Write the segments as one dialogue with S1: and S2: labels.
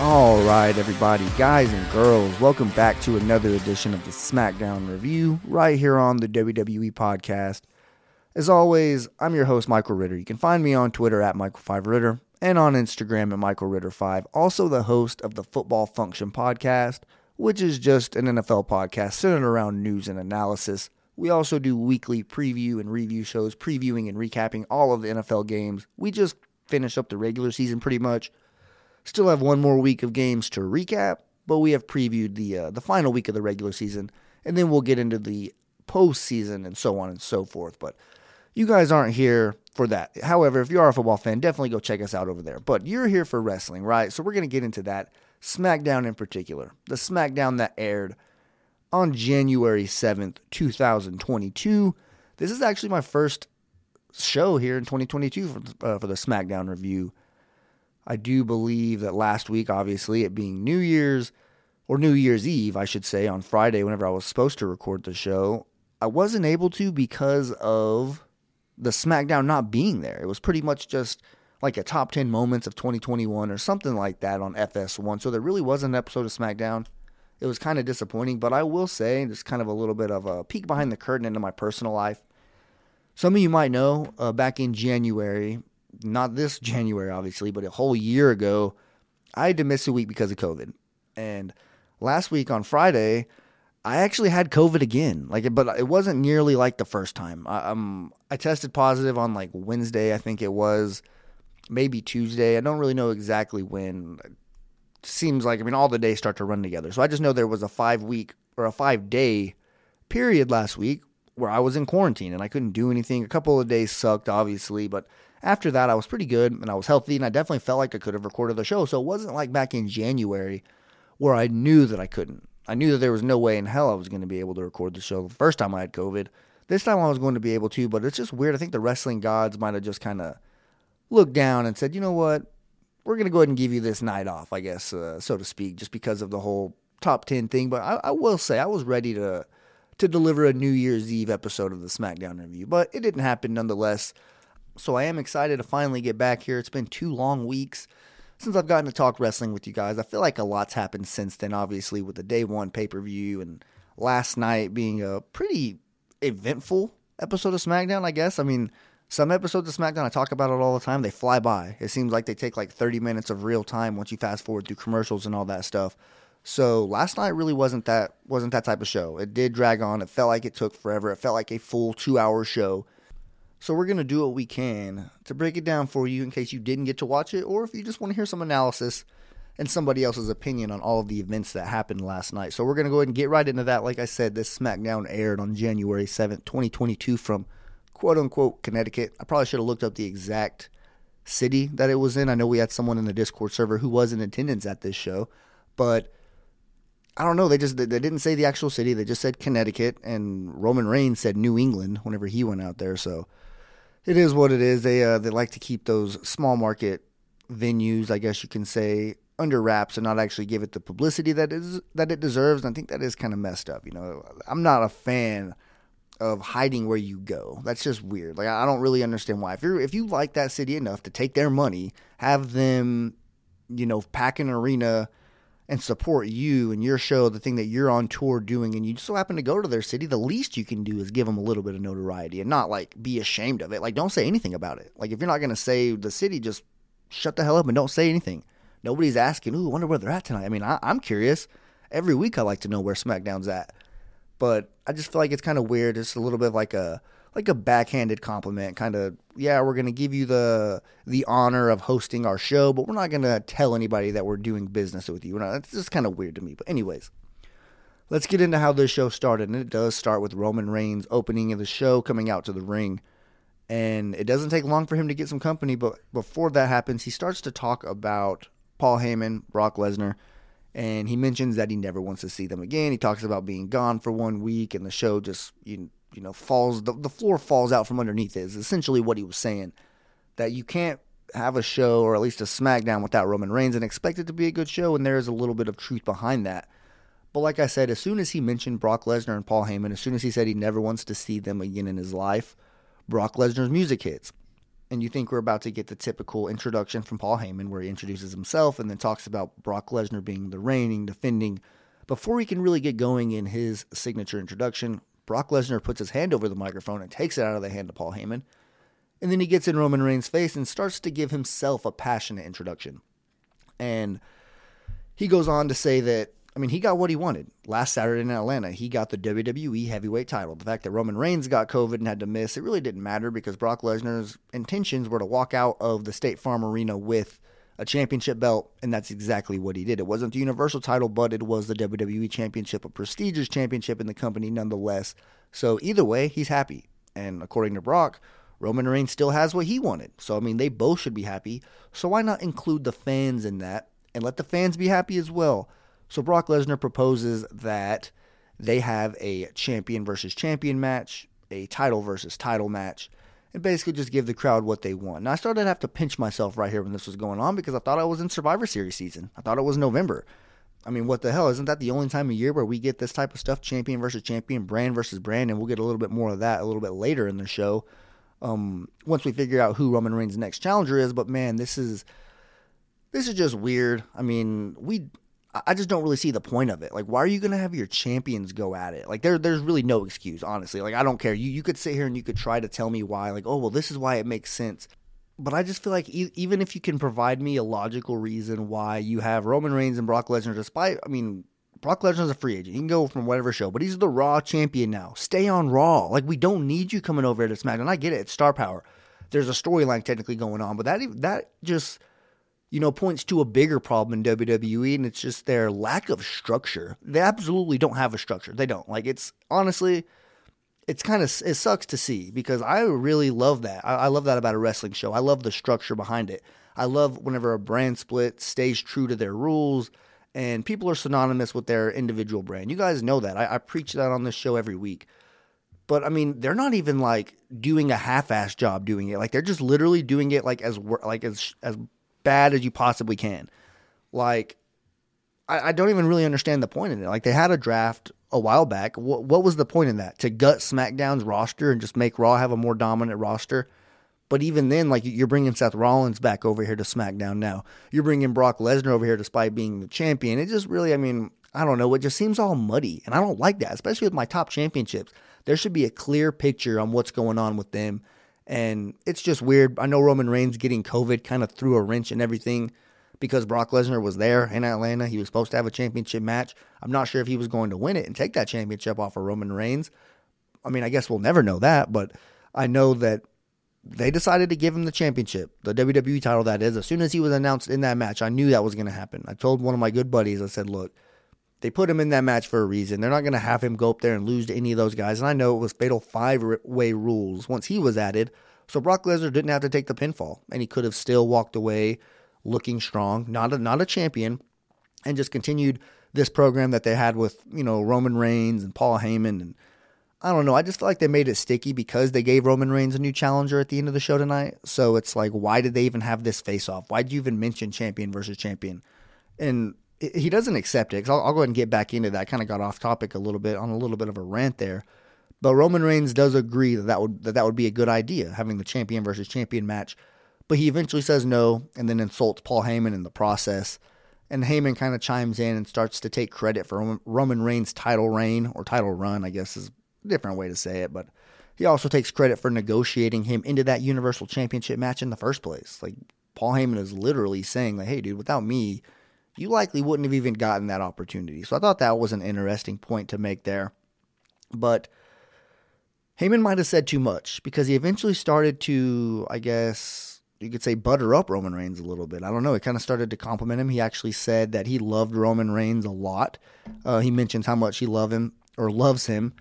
S1: All right, everybody, guys and girls, welcome back to another edition of the SmackDown Review right here on the WWE Podcast. As always, I'm your host, Michael Ritter. You can find me on Twitter at Michael5Ritter and on Instagram at Michael Ritter5. Also, the host of the Football Function Podcast, which is just an NFL podcast centered around news and analysis. We also do weekly preview and review shows, previewing and recapping all of the NFL games. We just finish up the regular season pretty much. Still have one more week of games to recap, but we have previewed the uh, the final week of the regular season, and then we'll get into the postseason and so on and so forth. But you guys aren't here for that. However, if you are a football fan, definitely go check us out over there. But you're here for wrestling, right? So we're gonna get into that SmackDown in particular, the SmackDown that aired on January seventh, two thousand twenty-two. This is actually my first show here in 2022 for, uh, for the SmackDown review. I do believe that last week, obviously, it being New Year's or New Year's Eve, I should say, on Friday, whenever I was supposed to record the show, I wasn't able to because of the SmackDown not being there. It was pretty much just like a top 10 moments of 2021 or something like that on FS1. So there really wasn't an episode of SmackDown. It was kind of disappointing, but I will say, just kind of a little bit of a peek behind the curtain into my personal life. Some of you might know uh, back in January, not this January, obviously, but a whole year ago, I had to miss a week because of COVID. And last week on Friday, I actually had COVID again. Like, but it wasn't nearly like the first time. I, um, I tested positive on like Wednesday, I think it was, maybe Tuesday. I don't really know exactly when. It seems like I mean all the days start to run together. So I just know there was a five week or a five day period last week where I was in quarantine and I couldn't do anything. A couple of days sucked, obviously, but after that, I was pretty good and I was healthy and I definitely felt like I could have recorded the show. So it wasn't like back in January where I knew that I couldn't. I knew that there was no way in hell I was going to be able to record the show the first time I had COVID. This time I was going to be able to, but it's just weird. I think the wrestling gods might have just kind of looked down and said, you know what? We're going to go ahead and give you this night off, I guess, uh, so to speak, just because of the whole top 10 thing. But I, I will say, I was ready to to deliver a New Year's Eve episode of the SmackDown review, but it didn't happen nonetheless. So I am excited to finally get back here. It's been two long weeks since I've gotten to talk wrestling with you guys. I feel like a lot's happened since then, obviously, with the day one pay per view and last night being a pretty eventful episode of SmackDown, I guess. I mean, some episodes of SmackDown, I talk about it all the time, they fly by. It seems like they take like 30 minutes of real time once you fast forward through commercials and all that stuff. So last night really wasn't that wasn't that type of show. It did drag on. It felt like it took forever. It felt like a full two hour show. So we're gonna do what we can to break it down for you in case you didn't get to watch it, or if you just want to hear some analysis and somebody else's opinion on all of the events that happened last night. So we're gonna go ahead and get right into that. Like I said, this SmackDown aired on January seventh, twenty twenty two, from quote unquote Connecticut. I probably should have looked up the exact city that it was in. I know we had someone in the Discord server who was in attendance at this show, but I don't know. They just they didn't say the actual city. They just said Connecticut, and Roman Reigns said New England whenever he went out there. So it is what it is. They uh, they like to keep those small market venues, I guess you can say, under wraps and not actually give it the publicity that is that it deserves. And I think that is kind of messed up. You know, I'm not a fan of hiding where you go. That's just weird. Like I don't really understand why. If you if you like that city enough to take their money, have them, you know, pack an arena and support you and your show, the thing that you're on tour doing, and you just so happen to go to their city, the least you can do is give them a little bit of notoriety and not like be ashamed of it. Like, don't say anything about it. Like, if you're not going to say the city, just shut the hell up and don't say anything. Nobody's asking, ooh, I wonder where they're at tonight. I mean, I, I'm curious. Every week I like to know where SmackDown's at. But I just feel like it's kind of weird. It's a little bit like a like a backhanded compliment, kind of. Yeah, we're gonna give you the the honor of hosting our show, but we're not gonna tell anybody that we're doing business with you. Not, it's just kind of weird to me. But anyways, let's get into how this show started, and it does start with Roman Reigns opening of the show, coming out to the ring, and it doesn't take long for him to get some company. But before that happens, he starts to talk about Paul Heyman, Brock Lesnar, And he mentions that he never wants to see them again. He talks about being gone for one week, and the show just you, you know falls the, the floor falls out from underneath it. Is essentially what he was saying that you can't have a show or at least a SmackDown without Roman Reigns and expect it to be a good show, and there is a little bit of truth behind that. But like I said, as soon as he mentioned Brock Lesnar and Paul Heyman, as soon as he said he never wants to see them again in his life, Brock Lesnar's music hits. And you think we're about to get the typical introduction from Paul Heyman where he introduces himself and then talks about Brock Lesnar being the reigning, defending. Before he can really get going in his signature introduction, Brock Lesnar puts his hand over the microphone and takes it out of the hand of Paul Heyman. And then he gets in Roman Reigns' face and starts to give himself a passionate introduction. And he goes on to say that I mean, he got what he wanted. Last Saturday in Atlanta, he got the WWE heavyweight title. The fact that Roman Reigns got COVID and had to miss, it really didn't matter because Brock Lesnar's intentions were to walk out of the State Farm Arena with a championship belt, and that's exactly what he did. It wasn't the Universal title, but it was the WWE Championship, a prestigious championship in the company nonetheless. So either way, he's happy. And according to Brock, Roman Reigns still has what he wanted. So, I mean, they both should be happy. So, why not include the fans in that and let the fans be happy as well? So Brock Lesnar proposes that they have a champion versus champion match, a title versus title match, and basically just give the crowd what they want. Now I started to have to pinch myself right here when this was going on because I thought I was in Survivor Series season. I thought it was November. I mean, what the hell? Isn't that the only time of year where we get this type of stuff? Champion versus champion, brand versus brand, and we'll get a little bit more of that a little bit later in the show. Um, once we figure out who Roman Reigns' next challenger is, but man, this is this is just weird. I mean, we I just don't really see the point of it. Like, why are you going to have your champions go at it? Like, there, there's really no excuse, honestly. Like, I don't care. You, you could sit here and you could try to tell me why. Like, oh, well, this is why it makes sense. But I just feel like e- even if you can provide me a logical reason why you have Roman Reigns and Brock Lesnar, despite, I mean, Brock Lesnar's a free agent. He can go from whatever show, but he's the Raw champion now. Stay on Raw. Like, we don't need you coming over to SmackDown. I get it. It's star power. There's a storyline technically going on, but that that just you know, points to a bigger problem in WWE, and it's just their lack of structure. They absolutely don't have a structure. They don't. Like, it's honestly, it's kind of, it sucks to see because I really love that. I, I, love that about a wrestling show. I love the structure behind it. I love whenever a brand split stays true to their rules and people are synonymous with their individual brand. You guys know that. I, I preach that on this show every week. But I mean, they're not even like doing a half-ass job doing it. Like they're just literally doing it like as like as as bad as you possibly can. Like, I, I, don't even really understand the point in it. Like, they had a draft a while back. What, what was the point in that? To gut SmackDown's roster and just make Raw have a more dominant roster? But even then, like you're bringing Seth Rollins back over here to SmackDown now. You're bringing Brock Lesnar over here despite being the champion. It just really, I mean, I don't know. It just seems all muddy, and I don't like that, especially with my top championships. There should be a clear picture on what's going on with them and it's just weird. I know Roman Reigns getting COVID kind of threw a wrench in everything because Brock Lesnar was there in Atlanta. He was supposed to have a championship match. I'm not sure if he was going to win it and take that championship off of Roman Reigns. I mean, I guess we'll never know that, but I know that they decided to give him the championship, the WWE title that is. As soon as he was announced in that match, I knew that was going to happen. I told one of my good buddies, I said, look, they put him in that match for a reason. They're not going to have him go up there and lose to any of those guys. And I know it was fatal five way rules once he was added. So Brock Lesnar didn't have to take the pinfall, and he could have still walked away looking strong, not a, not a champion, and just continued this program that they had with you know Roman Reigns and Paul Heyman and I don't know. I just feel like they made it sticky because they gave Roman Reigns a new challenger at the end of the show tonight. So it's like, why did they even have this face off? Why did you even mention champion versus champion? And he doesn't accept it. Cause I'll, I'll, go ahead and get back into that. I kind of got off topic a little bit on a little bit of a rant there. But Roman Reigns does agree that that would that, that would be a good idea, having the champion versus champion match. But he eventually says no, and then insults Paul Heyman in the process. And Heyman kind of chimes in and starts to take credit for Roman Reigns' title reign or title run, I guess is a different way to say it. But he also takes credit for negotiating him into that Universal Championship match in the first place. Like Paul Heyman is literally saying, like, "Hey, dude, without me, you likely wouldn't have even gotten that opportunity." So I thought that was an interesting point to make there. But Heyman might have said too much because he eventually started to, I guess, you could say, butter up Roman Reigns a little bit. I don't know. He kind of started to compliment him. He actually said that he loved Roman Reigns a lot. Uh, he mentions how much he loved him or loves him,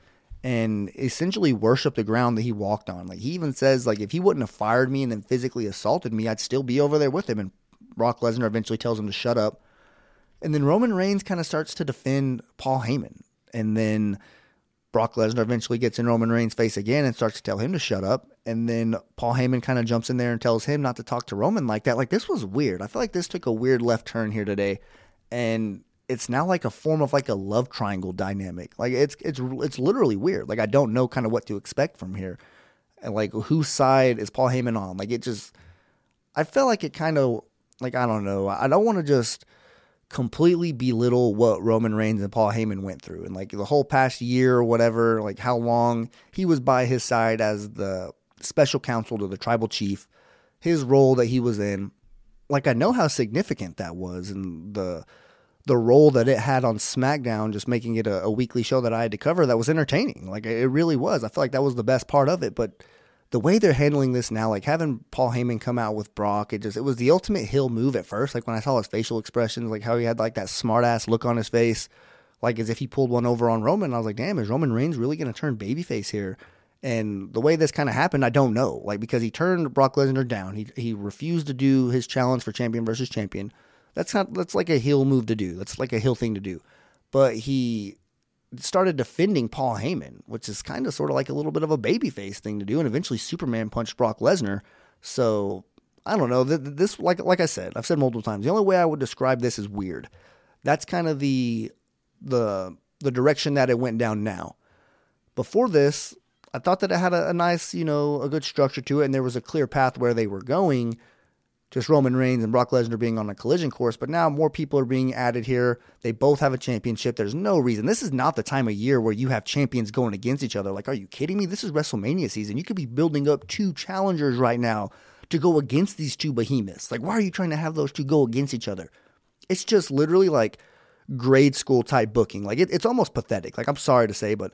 S1: and essentially worshiped the ground that he walked on. Like he even says, like if he wouldn't have fired me and then physically assaulted me, I'd still be over there with him. And Brock Lesnar eventually tells him to shut up. And then Roman Reigns kind of starts to defend Paul Heyman. And then Brock Lesnar eventually gets in Roman Reigns' face again and starts to tell him to shut up. And then Paul Heyman kind of jumps in there and tells him not to talk to Roman like that. Like this was weird. I feel like this took a weird left turn here today. And it's now like a form of like a love triangle dynamic. Like it's it's it's literally weird. Like I don't know kind of what to expect from here. And like whose side is Paul Heyman on? Like it just I felt like it kind of like I don't know. I don't want to just completely belittle what Roman Reigns and Paul Heyman went through and like the whole past year or whatever, like how long he was by his side as the special counsel to the tribal chief, his role that he was in. Like I know how significant that was and the the role that it had on SmackDown, just making it a, a weekly show that I had to cover that was entertaining. Like it really was. I feel like that was the best part of it. But the way they're handling this now, like having Paul Heyman come out with Brock, it just it was the ultimate heel move at first. Like when I saw his facial expressions, like how he had like that smart ass look on his face, like as if he pulled one over on Roman. I was like, damn, is Roman Reigns really gonna turn babyface here? And the way this kind of happened, I don't know. Like because he turned Brock Lesnar down, he he refused to do his challenge for champion versus champion. That's not that's like a heel move to do. That's like a heel thing to do. But he started defending Paul Heyman, which is kind of sort of like a little bit of a babyface thing to do. And eventually, Superman punched Brock Lesnar. So I don't know. This, like like I said, I've said multiple times. The only way I would describe this is weird. That's kind of the the the direction that it went down now. Before this, I thought that it had a, a nice, you know, a good structure to it, and there was a clear path where they were going just Roman Reigns and Brock Lesnar being on a collision course, but now more people are being added here. They both have a championship. There's no reason. This is not the time of year where you have champions going against each other. Like, are you kidding me? This is WrestleMania season. You could be building up two challengers right now to go against these two behemoths. Like, why are you trying to have those two go against each other? It's just literally like grade school type booking. Like, it, it's almost pathetic. Like, I'm sorry to say, but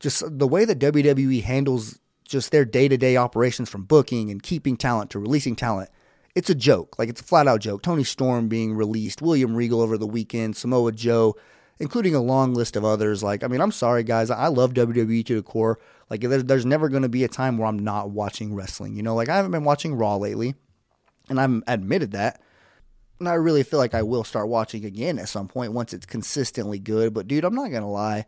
S1: just the way that WWE handles just their day to day operations from booking and keeping talent to releasing talent it's a joke. Like it's a flat out joke. Toni Storm being released, William Regal over the weekend, Samoa Joe, including a long list of others. Like, I mean, I'm sorry, guys. I love WWE to the core. Like, there's, there's never going to be a time where I'm not watching wrestling. You know, like I haven't been watching Raw lately, and I'm admitted that. And I really feel like I will start watching again at some point once it's consistently good. But dude, I'm not gonna lie.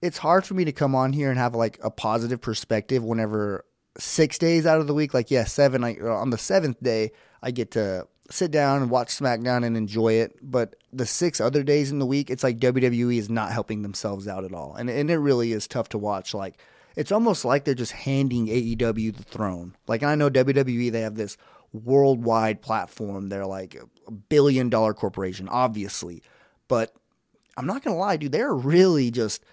S1: It's hard for me to come on here and have like a positive perspective whenever six days out of the week, like yeah, seven. I, on the seventh day, I get to sit down and watch SmackDown and enjoy it. But the six other days in the week, it's like WWE is not helping themselves out at all. And, and it really is tough to watch. Like, it's almost like they're just handing AEW the throne. Like, I know WWE, they have this worldwide platform. They're like a billion dollar corporation, obviously. But I'm not going to lie, dude, they're really just,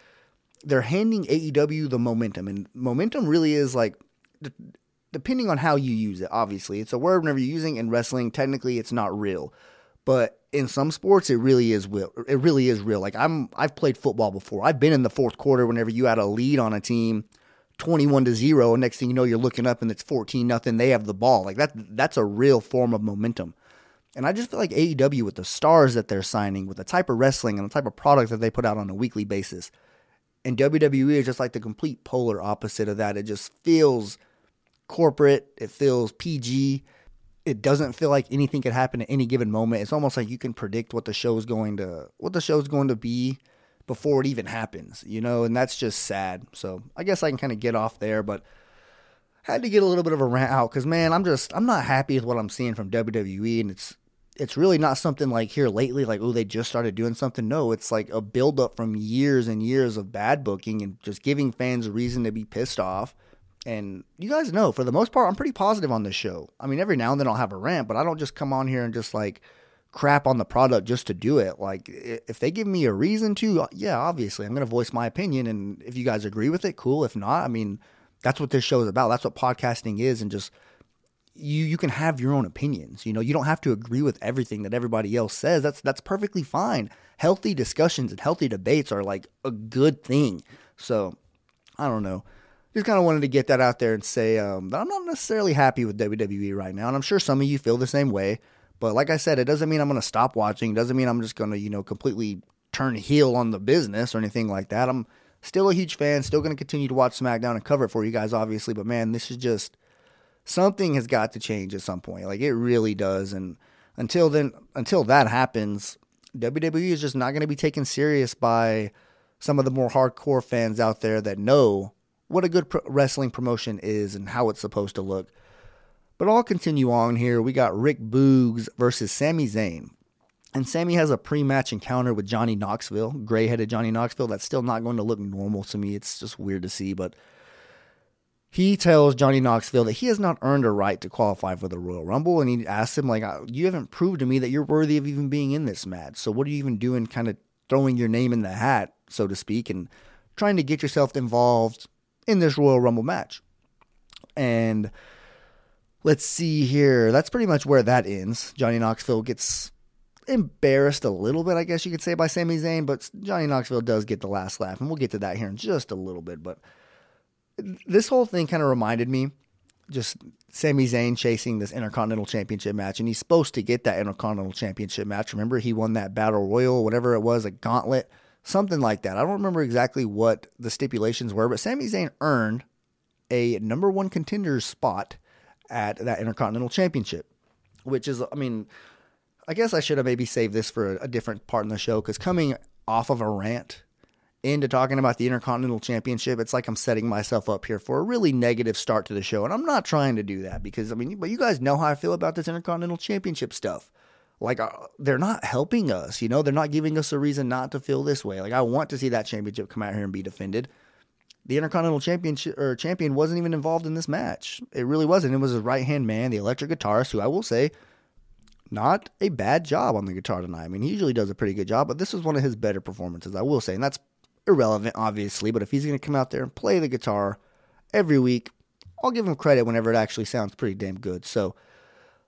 S1: they're handing AEW the momentum. And momentum really is like, depending on how you use it, obviously. It's a word whenever you're using in wrestling, technically it's not real. But in some sports it really is real. It really is real. Like I'm I've played football before. I've been in the fourth quarter whenever you had a lead on a team 21 to 0 and next thing you know you're looking up and it's 14 nothing they have the ball. Like that that's a real form of momentum. And I just feel like AEW with the stars that they're signing, with the type of wrestling and the type of product that they put out on a weekly basis. And WWE is just like the complete polar opposite of that. It just feels corporate, it feels PG. It doesn't feel like anything could happen at any given moment. It's almost like you can predict what the show is going to what the show is going to be before it even happens, you know, and that's just sad. So I guess I can kind of get off there, but had to get a little bit of a rant out because man, I'm just I'm not happy with what I'm seeing from WWE, and it's it's really not something like here lately, like oh they just started doing something. No, it's like a buildup from years and years of bad booking and just giving fans a reason to be pissed off and you guys know, for the most part, I'm pretty positive on this show. I mean, every now and then I'll have a rant, but I don't just come on here and just like crap on the product just to do it. Like, if they give me a reason to, uh, yeah, obviously, I'm going to voice my opinion. And if you guys agree with it, cool. If not, I mean, that's what this show is about. That's what podcasting is. And just, you you can have your own opinions. You know, you don't have to agree with everything that everybody else says. That's that's perfectly fine. Healthy discussions and healthy debates are like a good thing. So, I don't know just kind of wanted to get that out there and say um, that I'm not necessarily happy with WWE right now, and I'm sure some of you feel the same way. But like I said, it doesn't mean I'm going to stop watching. It doesn't mean I'm just going to you know completely turn heel on the business or anything like that. I'm still a huge fan. Still going to continue to watch SmackDown and cover it for you guys, obviously. But man, this is just something has got to change at some point. Like it really does. And until then, until that happens, WWE is just not going to be taken serious by some of the more hardcore fans out there that know what a good pro- wrestling promotion is and how it's supposed to look. But I'll continue on here. We got Rick Boogs versus Sami Zayn. And Sami has a pre match encounter with Johnny Knoxville, gray headed Johnny Knoxville. That's still not going to look normal to me. It's just weird to see. But he tells Johnny Knoxville that he has not earned a right to qualify for the Royal Rumble. And he asks him, like, uh, you haven't proved to me that you're worthy of even being in this match. So what are you even doing, kind of throwing your name in the hat, so to speak, and trying to get yourself involved in this Royal Rumble match? And let's see here. That's pretty much where that ends. Johnny Knoxville gets embarrassed a little bit, I guess you could say, by Sami Zayn, but Johnny Knoxville does get the last laugh, and we'll get to that here in just a little bit. But this whole thing kind of reminded me just Sami Zayn chasing this Intercontinental Championship match, and he's supposed to get that Intercontinental Championship match. Remember, he won that Battle Royal, whatever it was, a gauntlet, something like that. I don't remember exactly what the stipulations were, but Sami Zayn earned a number one contender spot at that Intercontinental Championship, which is, I mean, I guess I should have maybe saved this for a, a different part in the show because coming off of a rant into talking about the Intercontinental Championship, it's like I'm setting myself up here for a really negative start to the show. And I'm not trying to do that because, I mean, but you guys know how I feel about this Intercontinental Championship stuff. Like, uh, they're not helping us, you know? They're not giving us a reason not to feel this way. Like, I want to see that championship come out here and be defended. The Intercontinental Championship or champion wasn't even involved in this match. It really wasn't. It was his right hand man, the electric guitarist, who I will say, not a bad job on the guitar tonight. I mean, he usually does a pretty good job, but this was one of his better performances, I will say. And that's irrelevant, obviously, but if he's going to come out there and play the guitar every week, I'll give him credit whenever it actually sounds pretty damn good. So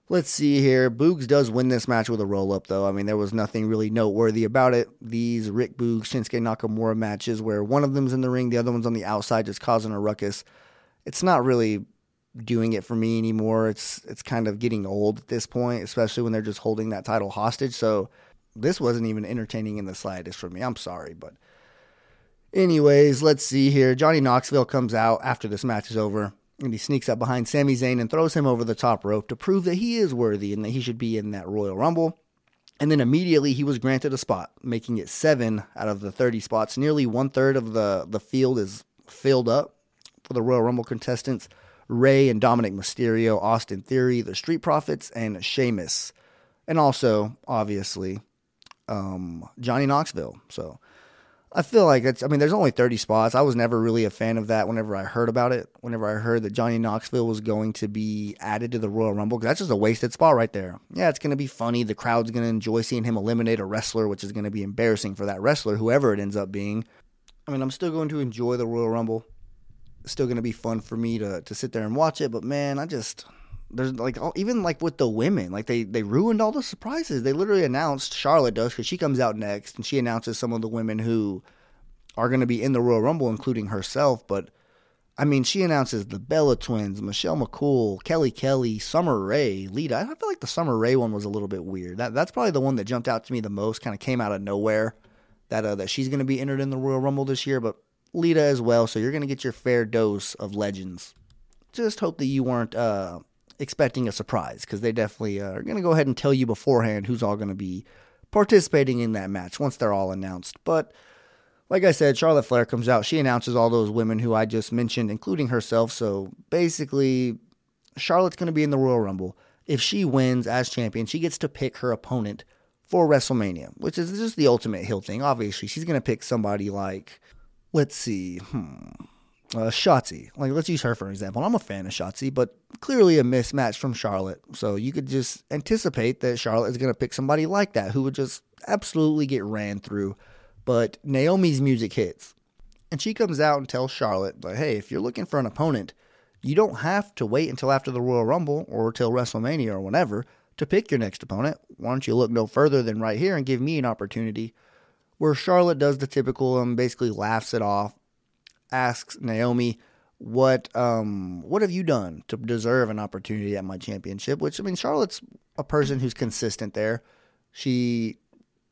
S1: let's see here. Boogs does win this match with a roll up, though. I mean, there was nothing really noteworthy about it. These Rick Boogs, Shinsuke Nakamura matches where one of them's in the ring, the other one's on the outside, just causing a ruckus. It's not really doing it for me anymore. It's it's kind of getting old at this point, especially when they're just holding that title hostage. So this wasn't even entertaining in the slightest for me. I'm sorry, but Anyways, let's see here. Johnny Knoxville comes out after this match is over, and he sneaks up behind Sami Zayn and throws him over the top rope to prove that he is worthy and that he should be in that Royal Rumble. And then immediately he was granted a spot, making it seven out of the 30 spots. Nearly one third of the, the field is filled up for the Royal Rumble contestants Rey and Dominik Mysterio, Austin Theory, the Street Profits, and Sheamus. And also, obviously, um, Johnny Knoxville. So I feel like it's. I mean, there's only 30 spots. I was never really a fan of that. Whenever I heard about it, whenever I heard that Johnny Knoxville was going to be added to the Royal Rumble, because that's just a wasted spot right there. Yeah, it's going to be funny. The crowd's going to enjoy seeing him eliminate a wrestler, which is going to be embarrassing for that wrestler, whoever it ends up being. I mean, I'm still going to enjoy the Royal Rumble. It's still going to be fun for me to to sit there and watch it. But man, I just there's like all, even like with the women, like they they ruined all the surprises. They literally announced Charlotte does because she comes out next and she announces some of the women who are going to be in the Royal Rumble, including herself. But I mean, she announces the Bella Twins, Michelle McCool, Kelly Kelly, Summer Rae, Lita. I feel like the Summer Rae one was a little bit weird. That that's probably the one that jumped out to me the most. Kind of came out of nowhere that uh, that she's going to be entered in the Royal Rumble this year, but Lita as well. So you're going to get your fair dose of legends. Just hope that you weren't uh, expecting a surprise because they definitely uh, are going to go ahead and tell you beforehand who's all going to be participating in that match once they're all announced. But like I said, Charlotte Flair comes out. She announces all those women who I just mentioned, including herself. So basically, Charlotte's going to be in the Royal Rumble. If she wins as champion, she gets to pick her opponent for WrestleMania, which is just the ultimate heel thing. Obviously, she's going to pick somebody like, let's see, hmm, uh, Shotzi. Like, let's use her for an example. I'm a fan of Shotzi, but clearly a mismatch from Charlotte. So you could just anticipate that Charlotte is going to pick somebody like that who would just absolutely get ran through. But Naomi's music hits. And she comes out and tells Charlotte, like, hey, if you're looking for an opponent, you don't have to wait until after the Royal Rumble or till WrestleMania or whenever to pick your next opponent. Why don't you look no further than right here and give me an opportunity? Where Charlotte does the typical and basically laughs it off asks Naomi, "What um what have you done to deserve an opportunity at my championship?" Which I mean, Charlotte's a person who's consistent there. She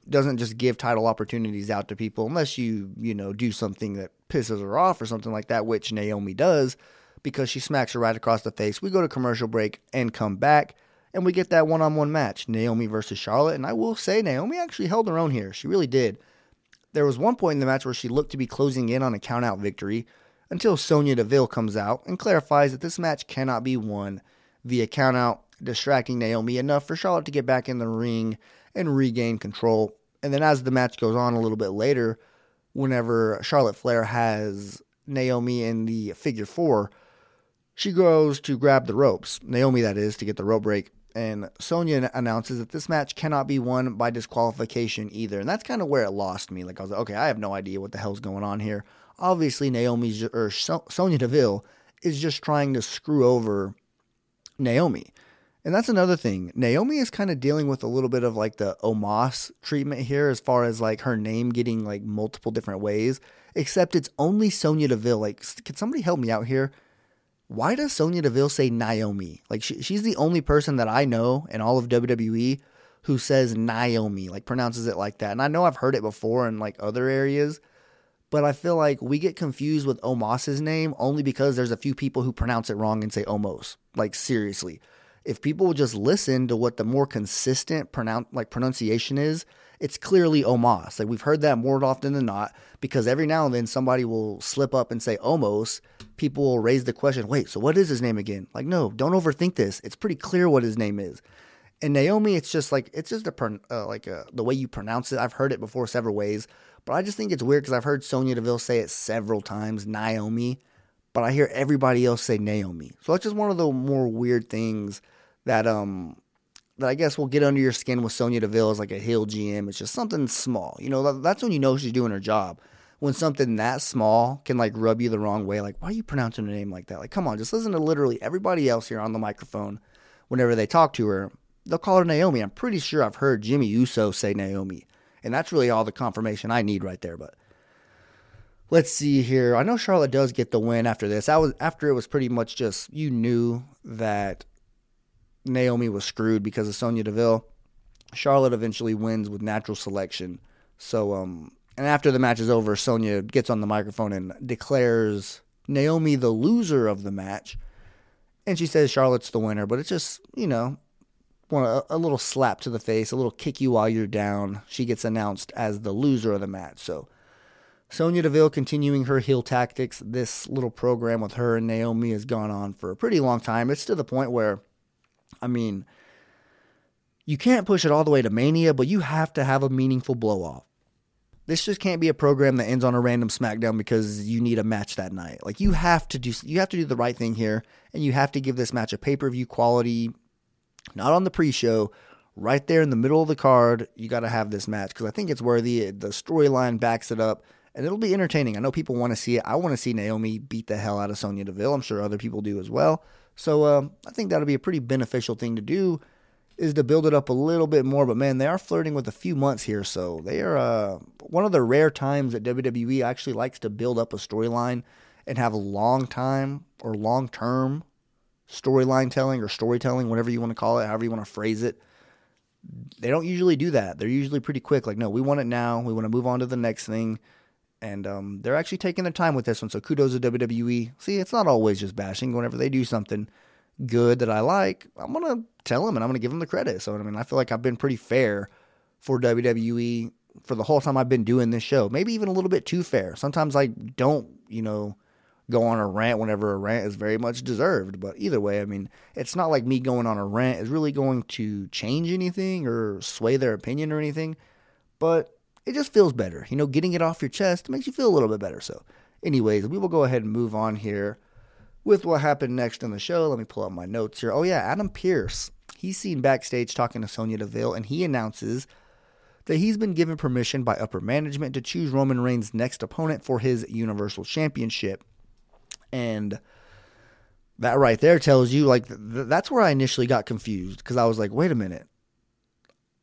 S1: doesn't just give title opportunities out to people unless you you know do something that pisses her off or something like that, which Naomi does because she smacks her right across the face. We go to commercial break and come back. and we get that one on one match, Naomi versus Charlotte. And I will say, Naomi actually held her own here. She really did. There was one point in the match where she looked to be closing in on a count out victory until Sonya Deville comes out and clarifies that this match cannot be won via count out, distracting Naomi enough for Charlotte to get back in the ring and regain control. And then as the match goes on a little bit later, whenever Charlotte Flair has Naomi in the figure four, she goes to grab the ropes, Naomi that is, to get the rope break. And Sonya announces that this match cannot be won by disqualification either. And that's kind of where it lost me. Like, I was like, okay, I have no idea what the hell's going on here. Obviously, Naomi or Sonya Deville is just trying to screw over Naomi. And that's another thing. Naomi is kind of dealing with a little bit of like the Omos treatment here as far as like her name getting like multiple different ways, except it's only Sonya Deville. Like, can somebody help me out here? Why does Sonya Deville say Naomi? Like she, she's the only person that I know in all of WWE who says Naomi, like pronounces it like that. And I know I've heard it before in like other areas, but I feel like we get confused with Omos's name only because there's a few people who pronounce it wrong and say Omos. Like seriously. If people would just listen to what the more consistent pronoun- like pronunciation is, it's clearly Omos. Like we've heard that more often than not because every now and then somebody will slip up and say Omos. People will raise the question, wait, so what is his name again? Like, no, don't overthink this. It's pretty clear what his name is. And Naomi, it's just like it's just a uh, like a, the way you pronounce it. I've heard it before several ways, but I just think it's weird because I've heard Sonya Deville say it several times, Naomi, but I hear everybody else say Naomi. So that's just one of the more weird things that um that I guess will get under your skin with Sonya Deville as like a heel GM. It's just something small. You know, that's when you know she's doing her job. When something that small can like rub you the wrong way, like why are you pronouncing her name like that? Like, come on, just listen to literally everybody else here on the microphone. Whenever they talk to her, they'll call her Naomi. I'm pretty sure I've heard Jimmy Uso say Naomi, and that's really all the confirmation I need right there. But let's see here. I know Charlotte does get the win after this. I was after it was pretty much just you knew that Naomi was screwed because of Sonya Deville. Charlotte eventually wins with natural selection. So, um, and after the match is over, Sonya gets on the microphone and declares Naomi the loser of the match. And she says Charlotte's the winner, but it's just, you know, a, a little slap to the face, a little kick you while you're down. She gets announced as the loser of the match. So, Sonya Deville continuing her heel tactics. This little program with her and Naomi has gone on for a pretty long time. It's to the point where I mean, you can't push it all the way to Mania, but you have to have a meaningful blow off. This just can't be a program that ends on a random SmackDown because you need a match that night. Like you have to do you have to do the right thing here and you have to give this match a pay-per-view quality not on the pre-show, right there in the middle of the card. You got to have this match because I think it's worthy. The storyline backs it up and it'll be entertaining. I know people want to see it. I want to see Naomi beat the hell out of Sonya Deville. I'm sure other people do as well. So uh, I think that'll be a pretty beneficial thing to do is to build it up a little bit more. But man, they are flirting with a few months here, so they are uh, one of the rare times that WWE actually likes to build up a storyline and have a long time or long term storyline telling or storytelling, whatever you want to call it, however you want to phrase it. They don't usually do that. They're usually pretty quick. Like, no, we want it now. We want to move on to the next thing and um, they're actually taking their time with this one. So kudos to WWE. See, it's not always just bashing. Whenever they do something good that I like, I'm gonna tell them and I'm gonna give them the credit. So I mean, I feel like I've been pretty fair for WWE for the whole time I've been doing this show. Maybe even a little bit too fair. Sometimes I don't, you know, go on a rant whenever a rant is very much deserved. But either way, I mean, it's not like me going on a rant is really going to change anything or sway their opinion or anything. But it just feels better. You know, getting it off your chest makes you feel a little bit better. So, anyways, we will go ahead and move on here with what happened next in the show. Let me pull up my notes here. Oh, yeah, Adam Pearce. He's seen backstage talking to Sonya Deville, and he announces that he's been given permission by upper management to choose Roman Reigns' next opponent for his Universal Championship. And that right there tells you, like, th- that's where I initially got confused because I was like, wait a minute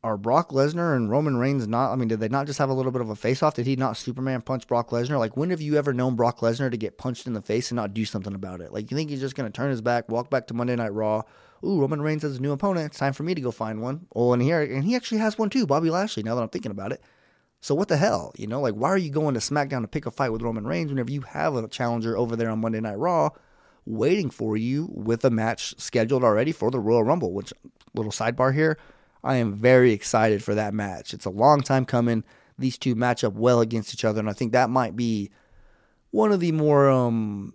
S1: are Brock Lesnar and Roman Reigns not? I mean, did they not just have a little bit of a face off? Did he not Superman punch Brock Lesnar? Like, when have you ever known Brock Lesnar to get punched in the face and not do something about it? Like, you think he's just going to turn his back, walk back to Monday Night Raw? Ooh, Roman Reigns has a new opponent. It's time for me to go find one. Oh, and here, and he actually has one too, Bobby Lashley. Now that I'm thinking about it, so what the hell? You know, like, why are you going to SmackDown to pick a fight with Roman Reigns whenever you have a challenger over there on Monday Night Raw? waiting for you with a match scheduled already for the Royal Rumble, which, little sidebar here, I am very excited for that match. It's a long time coming. These two match up well against each other, and I think that might be one of the more um,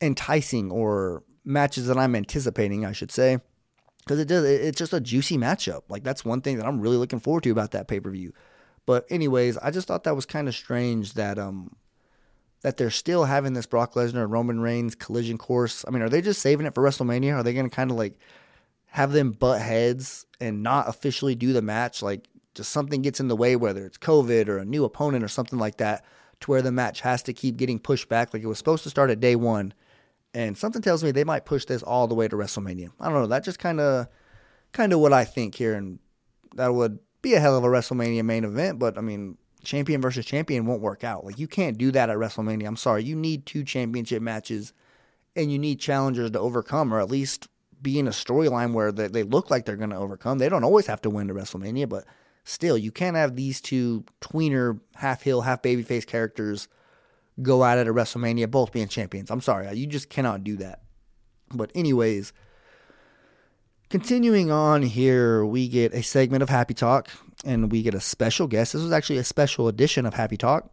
S1: enticing or matches that I'm anticipating, I should say, because it does. It's just a juicy matchup. Like that's one thing that I'm really looking forward to about that pay per view. But anyways, I just thought that was kind of strange that um that they're still having this Brock Lesnar Roman Reigns collision course. I mean, are they just saving it for WrestleMania? Are they going to kind of like have them butt heads and not officially do the match? Like, just something gets in the way, whether it's COVID or a new opponent or something like that, to where the match has to keep getting pushed back. Like it was supposed to start at day one, and something tells me they might push this all the way to WrestleMania. I don't know. That just kind of, kind of what I think here, and that would be a hell of a WrestleMania main event. But I mean, champion versus champion won't work out. Like you can't do that at WrestleMania. I'm sorry. You need two championship matches and you need challengers to overcome or at least be in a storyline where they, they look like they're going to overcome. They don't always have to win to WrestleMania, but still, you can't have these two tweener, half heel, half babyface characters go out at at WrestleMania both being champions. I'm sorry. You just cannot do that. But, anyways, continuing on here, we get a segment of Happy Talk and we get a special guest. This was actually a special edition of Happy Talk,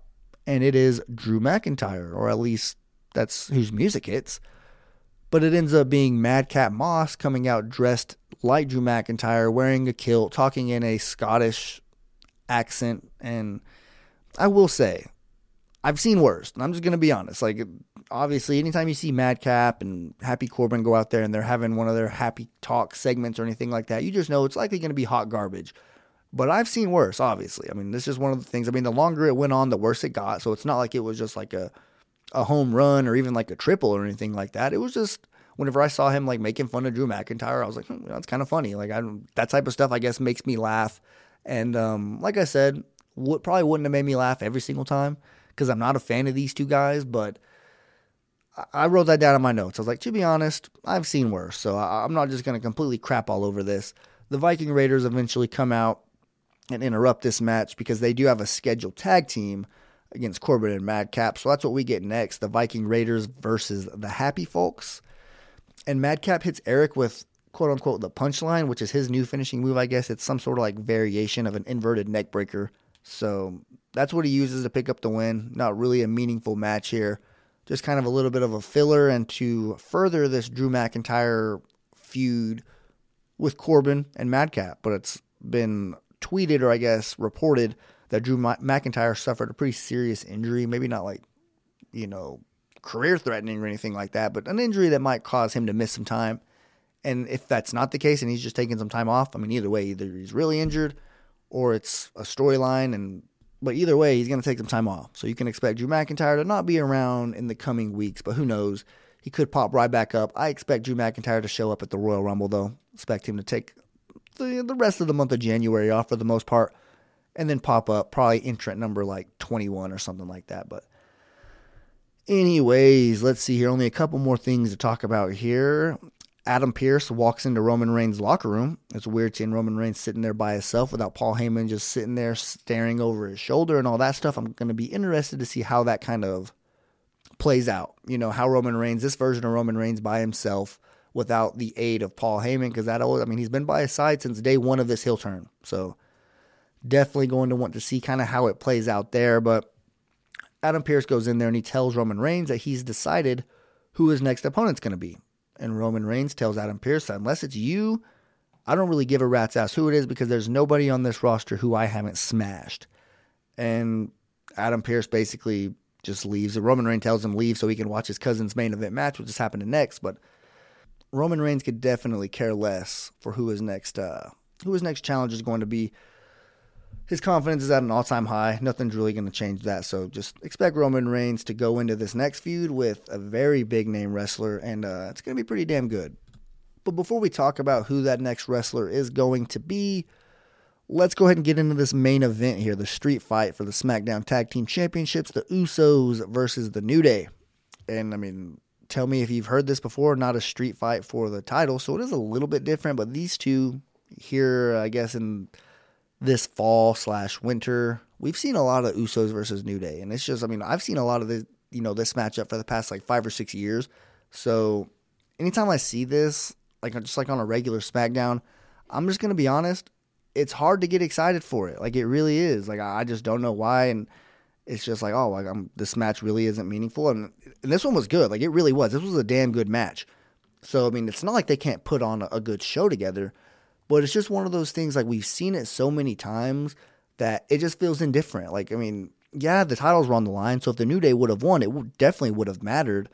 S1: and it is Drew McIntyre, or at least that's whose music hits. But it ends up being Madcap Moss coming out dressed like Drew McIntyre, wearing a kilt, talking in a Scottish accent. And I will say, I've seen worse. And I'm just going to be honest. Like, obviously, anytime you see Madcap and Happy Corbin go out there and they're having one of their happy talk segments or anything like that, you just know it's likely going to be hot garbage. But I've seen worse, obviously. I mean, this is one of the things. I mean, the longer it went on, the worse it got. So it's not like it was just like a a home run or even like a triple or anything like that. It was just whenever I saw him like making fun of Drew McIntyre, I was like, hmm, that's kind of funny. Like I that type of stuff, I guess, makes me laugh. And um, like I said, would probably wouldn't have made me laugh every single time because I'm not a fan of these two guys, but. I wrote that down in my notes. I was like, to be honest, I've seen worse, so I'm not just going to completely crap all over this. The Viking Raiders eventually come out and interrupt this match because they do have a scheduled tag team against Corbin and Madcap. So that's what we get next the Viking Raiders versus the Happy Folks. And Madcap hits Erik with quote unquote the punchline, which is his new finishing move, I guess. It's some sort of like variation of an inverted neck breaker. So that's what he uses to pick up the win. Not really a meaningful match here. Just kind of a little bit of a filler and to further this Drew McIntyre feud with Corbin and Madcap. But it's been tweeted or I guess reported that Drew McIntyre suffered a pretty serious injury. Maybe not like, you know, career threatening or anything like that, but an injury that might cause him to miss some time. And if that's not the case and he's just taking some time off, I mean, either way, either he's really injured or it's a storyline. And but either way, he's going to take some time off. So you can expect Drew McIntyre to not be around in the coming weeks, but who knows? He could pop right back up. I expect Drew McIntyre to show up at the Royal Rumble, though. Expect him to take the, the rest of the month of January off for the most part, and then pop up probably entrant number like 21 or something like that. But, anyways, let's see here. Only a couple more things to talk about here. Adam Pearce walks into Roman Reigns' locker room. It's weird seeing Roman Reigns sitting there by himself without Paul Heyman just sitting there staring over his shoulder and all that stuff. I'm going to be interested to see how that kind of plays out. You know, how Roman Reigns, this version of Roman Reigns by himself, without the aid of Paul Heyman because that always, I mean, he's been by his side since day one of this heel turn. So definitely going to want to see kind of how it plays out there. But Adam Pearce goes in there and he tells Roman Reigns that he's decided who his next opponent's going to be. And Roman Reigns tells Adam Pearce, unless it's you, I don't really give a rat's ass who it is because there's nobody on this roster who I haven't smashed. And Adam Pearce basically just leaves. And Roman Reigns tells him leave so he can watch his cousin's main event match, which is happening next. But Roman Reigns could definitely care less for who his next uh, who his next challenge is going to be. His confidence is at an all time high. Nothing's really going to change that. So just expect Roman Reigns to go into this next feud with a very big name wrestler, and uh, it's going to be pretty damn good. But before we talk about who that next wrestler is going to be, let's go ahead and get into this main event here the street fight for the SmackDown Tag Team Championships, the Usos versus the New Day. And I mean, tell me if you've heard this before, not a street fight for the title. So it is a little bit different, but these two here, I guess, in this fall slash winter, we've seen a lot of Usos versus New Day. And it's just, I mean, I've seen a lot of this, you know, this matchup for the past like five or six years. So anytime I see this, like just like on a regular SmackDown, I'm just gonna be honest. It's hard to get excited for it. Like it really is. Like I just don't know why, and it's just like oh, like I'm, this match really isn't meaningful. And, and this one was good. Like it really was. This was a damn good match. So I mean, it's not like they can't put on a, a good show together, but it's just one of those things. Like we've seen it so many times that it just feels indifferent. Like I mean, yeah, the titles were on the line. So if the New Day would have won, it definitely would have mattered.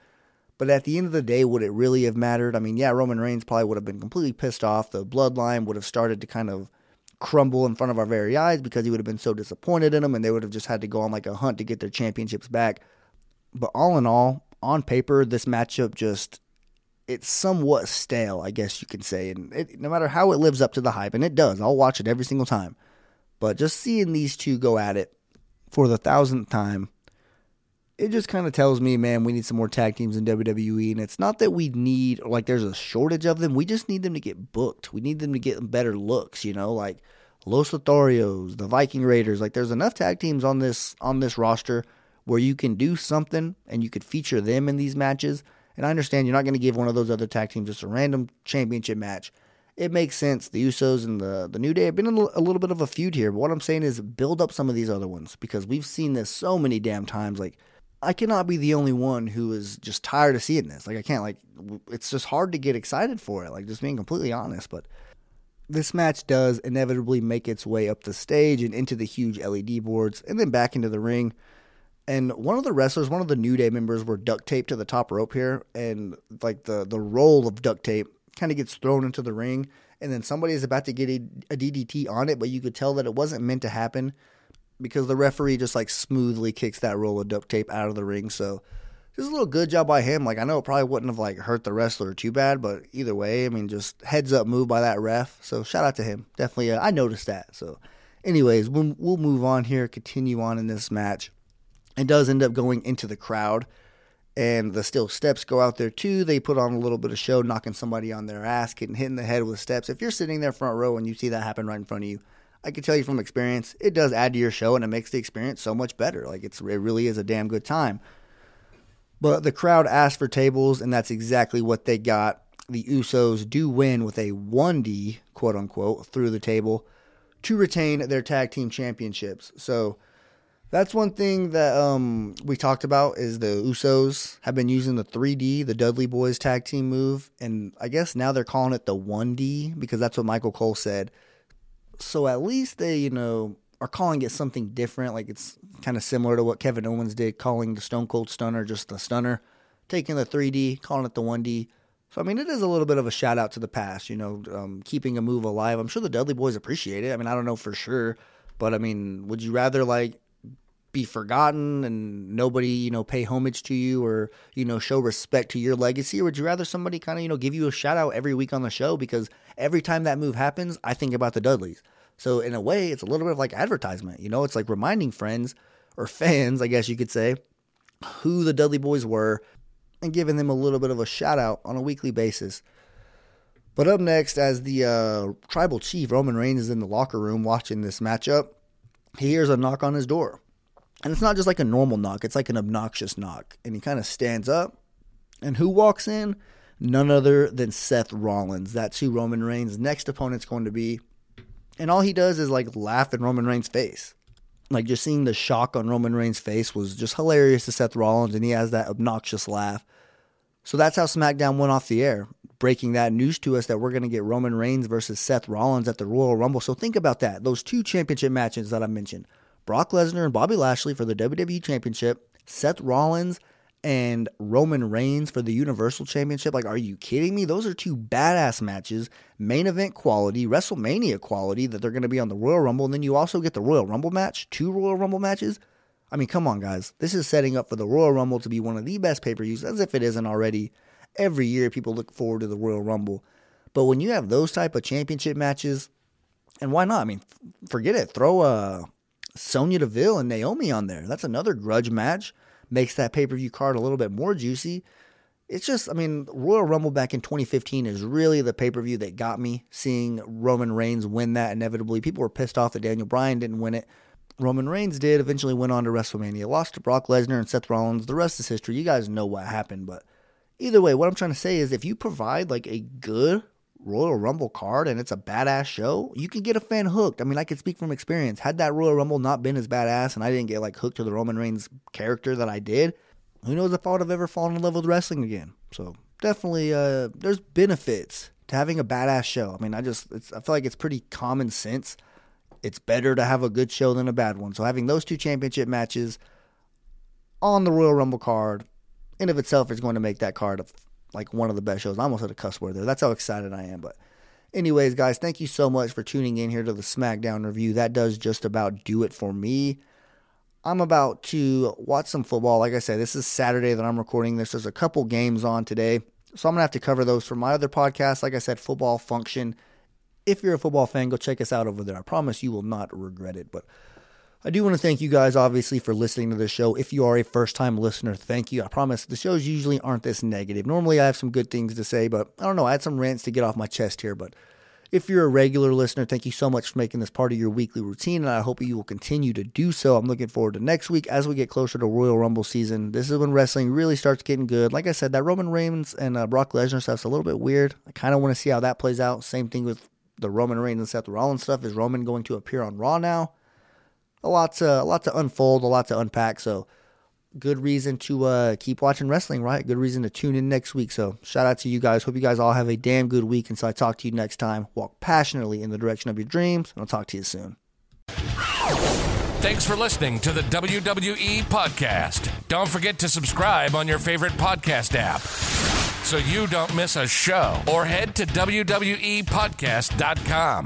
S1: But at the end of the day, would it really have mattered? I mean, yeah, Roman Reigns probably would have been completely pissed off. The bloodline would have started to kind of crumble in front of our very eyes because he would have been so disappointed in them and they would have just had to go on like a hunt to get their championships back. But all in all, on paper, this matchup just it's somewhat stale, I guess you can say. And it, no matter how it lives up to the hype, and it does, I'll watch it every single time. But just seeing these two go at it for the thousandth time it just kind of tells me, man, we need some more tag teams in WWE. And it's not that we need, like, there's a shortage of them. We just need them to get booked. We need them to get better looks, you know, like Los Lotharios, the Viking Raiders. Like, there's enough tag teams on this on this roster where you can do something and you could feature them in these matches. And I understand you're not going to give one of those other tag teams just a random championship match. It makes sense. The Usos and the, the New Day have been in a little bit of a feud here. But what I'm saying is build up some of these other ones because we've seen this so many damn times. Like, I cannot be the only one who is just tired of seeing this. Like I can't like it's just hard to get excited for it. Like just being completely honest, but this match does inevitably make its way up the stage and into the huge LED boards and then back into the ring. And one of the wrestlers, one of the New Day members were duct taped to the top rope here and like the the roll of duct tape kind of gets thrown into the ring and then somebody is about to get a, a DDT on it, but you could tell that it wasn't meant to happen because the referee just like smoothly kicks that roll of duct tape out of the ring. So just a little good job by him. Like I know it probably wouldn't have like hurt the wrestler too bad, but either way, I mean, just heads up move by that ref. So shout out to him. Definitely, uh, I noticed that. So, anyways, we'll, we'll move on here. Continue on in this match. It does end up going into the crowd. And the steel steps go out there too. They put on a little bit of show, knocking somebody on their ass, getting hit in the head with steps. If you're sitting there front row and you see that happen right in front of you, I can tell you from experience, it does add to your show and it makes the experience so much better. Like it's it really is a damn good time. But the crowd asked for tables, and that's exactly what they got. The Usos do win with a 1D, quote unquote, through the table to retain their tag team championships. So that's one thing that um, we talked about is the Usos have been using the 3D, the Dudley Boys tag team move, and I guess now they're calling it the 1D because that's what Michael Cole said. So at least they, you know, are calling it something different. Like it's kind of similar to what Kevin Owens did, calling the Stone Cold Stunner just the Stunner, taking the 3D, calling it the 1D. So I mean, it is a little bit of a shout out to the past, you know, um, keeping a move alive. I'm sure the Dudley Boys appreciate it. I mean, I don't know for sure, but I mean, would you rather like be forgotten and nobody, you know, pay homage to you or, you know, show respect to your legacy? Or would you rather somebody kind of, you know, give you a shout out every week on the show? Because every time that move happens, I think about the Dudleys. So in a way, it's a little bit of like advertisement, you know, it's like reminding friends or fans, I guess you could say, who the Dudley Boys were and giving them a little bit of a shout out on a weekly basis. But up next, as the uh, tribal chief Roman Reigns is in the locker room watching this matchup, he hears a knock on his door. And it's not just like a normal knock, it's like an obnoxious knock. And he kind of stands up. And who walks in? None other than Seth Rollins. That's who Roman Reigns' next opponent's going to be. And all he does is like laugh in Roman Reigns' face. Like just seeing the shock on Roman Reigns' face was just hilarious to Seth Rollins, and he has that obnoxious laugh. So that's how SmackDown went off the air, breaking that news to us that we're going to get Roman Reigns versus Seth Rollins at the Royal Rumble. So think about that. Those two championship matches that I mentioned Brock Lesnar and Bobby Lashley for the WWE Championship, Seth Rollins and Roman Reigns for the Universal Championship. Like, are you kidding me? Those are two badass matches, main event quality, WrestleMania quality that they're going to be on the Royal Rumble. And then you also get the Royal Rumble match, two Royal Rumble matches. I mean, come on, guys. This is setting up for the Royal Rumble to be one of the best pay per views, as if it isn't already. Every year, people look forward to the Royal Rumble. But when you have those type of championship matches, and why not? I mean, forget it. Throw a Sonya Deville and Naomi on there. That's another grudge match. Makes that pay per view card a little bit more juicy. It's just, I mean, Royal Rumble back in 2015 is really the pay per view that got me seeing Roman Reigns win that inevitably. People were pissed off that Daniel Bryan didn't win it. Roman Reigns did, eventually went on to WrestleMania, lost to Brock Lesnar and Seth Rollins. The rest is history. You guys know what happened, but Either way, what I'm trying to say is if you provide like a good Royal Rumble card and it's a badass show, you can get a fan hooked. I mean, I can speak from experience. Had that Royal Rumble not been as badass and I didn't get like hooked to the Roman Reigns character that I did, who knows if I would have ever fallen in love with wrestling again. So definitely, uh, there's benefits to having a badass show. I mean, I just, I feel like it's pretty common sense. It's better to have a good show than a bad one. So having those two championship matches on the Royal Rumble card, in of itself, is going to make that card like one of the best shows. I almost had a cuss word there. That's how excited I am. But, anyways, guys, thank you so much for tuning in here to the SmackDown review. That does just about do it for me. I'm about to watch some football. Like I said, this is Saturday that I'm recording this. There's a couple games on today. So I'm going to have to cover those for my other podcast. Like I said, Football Function. If you're a football fan, go check us out over there. I promise you will not regret it. But I do want to thank you guys, obviously, for listening to the show. If you are a first time listener, thank you. I promise the shows usually aren't this negative. Normally, I have some good things to say, but I don't know. I had some rants to get off my chest here. But if you're a regular listener, thank you so much for making this part of your weekly routine, and I hope you will continue to do so. I'm looking forward to next week as we get closer to Royal Rumble season. This is when wrestling really starts getting good. Like I said, that Roman Reigns and uh, Brock Lesnar stuff's a little bit weird. I kind of want to see how that plays out. Same thing with the Roman Reigns and Seth Rollins stuff. Is Roman going to appear on Raw now? A lot to a lot to unfold, a lot to unpack. So good reason to uh, keep watching wrestling, right? Good reason to tune in next week. So shout out to you guys. Hope you guys all have a damn good week. Until I talk to you next time, walk passionately in the direction of your dreams, and I'll talk to you soon.
S2: Thanks for listening to the WWE podcast. Don't forget to subscribe on your favorite podcast app so you don't miss a show or head to WWEpodcast.com.